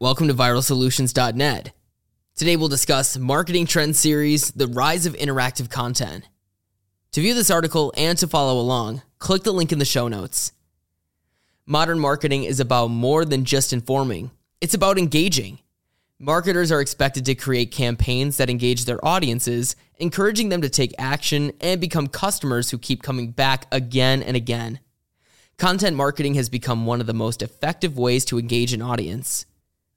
Welcome to viralsolutions.net. Today we'll discuss Marketing Trend Series The Rise of Interactive Content. To view this article and to follow along, click the link in the show notes. Modern marketing is about more than just informing, it's about engaging. Marketers are expected to create campaigns that engage their audiences, encouraging them to take action and become customers who keep coming back again and again. Content marketing has become one of the most effective ways to engage an audience.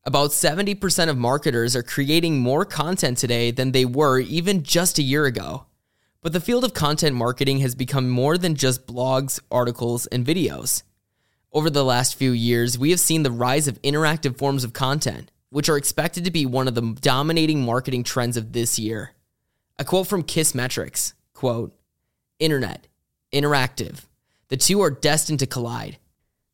About 70% of marketers are creating more content today than they were even just a year ago. But the field of content marketing has become more than just blogs, articles, and videos. Over the last few years, we have seen the rise of interactive forms of content, which are expected to be one of the dominating marketing trends of this year. A quote from Kissmetrics, quote, Internet, interactive. The two are destined to collide.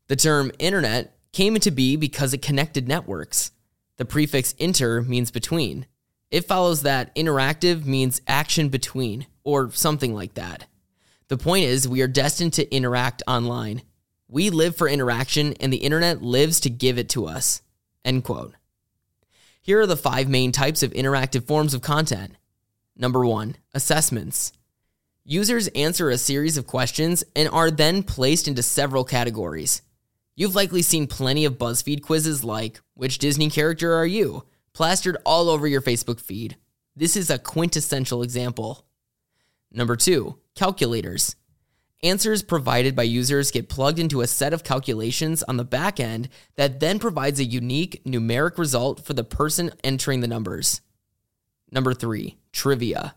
The term internet came into be because it connected networks. The prefix inter means between. It follows that interactive means action between, or something like that. The point is, we are destined to interact online. We live for interaction, and the internet lives to give it to us. End quote. Here are the five main types of interactive forms of content. Number one, assessments. Users answer a series of questions and are then placed into several categories. You've likely seen plenty of BuzzFeed quizzes like, Which Disney character are you? plastered all over your Facebook feed. This is a quintessential example. Number two, calculators. Answers provided by users get plugged into a set of calculations on the back end that then provides a unique numeric result for the person entering the numbers. Number three, trivia.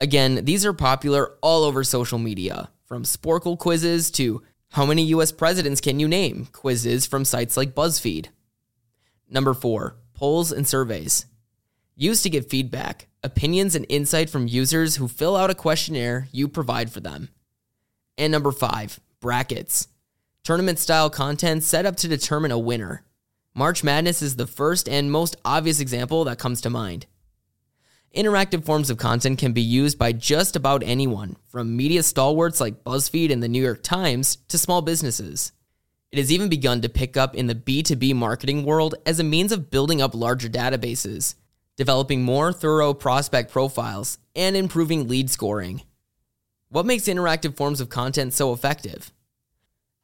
Again, these are popular all over social media, from Sporcle quizzes to how many US presidents can you name? Quizzes from sites like BuzzFeed. Number four, polls and surveys. Used to get feedback, opinions, and insight from users who fill out a questionnaire you provide for them. And number five, brackets. Tournament style content set up to determine a winner. March Madness is the first and most obvious example that comes to mind. Interactive forms of content can be used by just about anyone, from media stalwarts like BuzzFeed and the New York Times to small businesses. It has even begun to pick up in the B2B marketing world as a means of building up larger databases, developing more thorough prospect profiles, and improving lead scoring. What makes interactive forms of content so effective?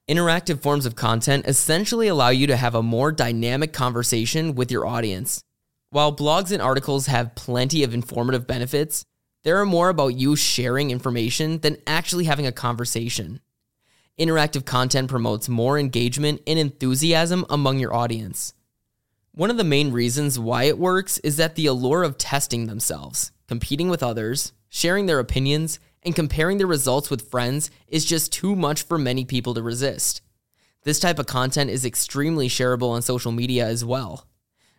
Interactive forms of content essentially allow you to have a more dynamic conversation with your audience while blogs and articles have plenty of informative benefits, there are more about you sharing information than actually having a conversation. Interactive content promotes more engagement and enthusiasm among your audience. One of the main reasons why it works is that the allure of testing themselves, competing with others, sharing their opinions, and comparing their results with friends is just too much for many people to resist. This type of content is extremely shareable on social media as well.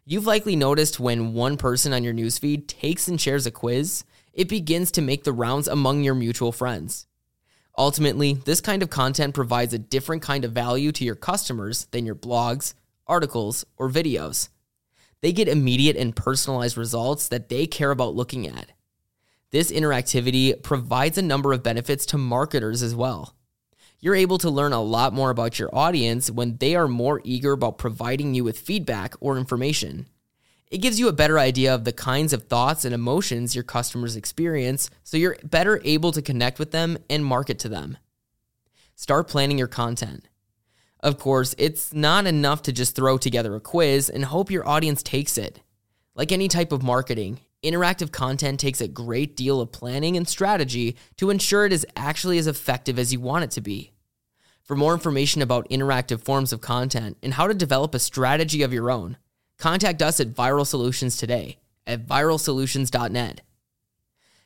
You've likely noticed when one person on your newsfeed takes and shares a quiz, it begins to make the rounds among your mutual friends. Ultimately, this kind of content provides a different kind of value to your customers than your blogs, articles, or videos. They get immediate and personalized results that they care about looking at. This interactivity provides a number of benefits to marketers as well you're able to learn a lot more about your audience when they are more eager about providing you with feedback or information. It gives you a better idea of the kinds of thoughts and emotions your customers experience so you're better able to connect with them and market to them. Start planning your content. Of course, it's not enough to just throw together a quiz and hope your audience takes it. Like any type of marketing, interactive content takes a great deal of planning and strategy to ensure it is actually as effective as you want it to be. For more information about interactive forms of content and how to develop a strategy of your own, contact us at Viral Solutions today at viralsolutions.net.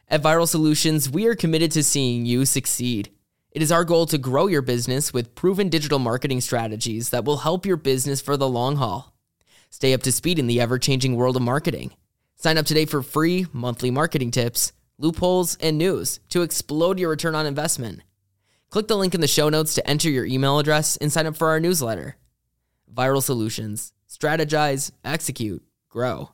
At Viral Solutions, we are committed to seeing you succeed. It is our goal to grow your business with proven digital marketing strategies that will help your business for the long haul. Stay up to speed in the ever changing world of marketing. Sign up today for free monthly marketing tips, loopholes, and news to explode your return on investment. Click the link in the show notes to enter your email address and sign up for our newsletter. Viral Solutions. Strategize, execute, grow.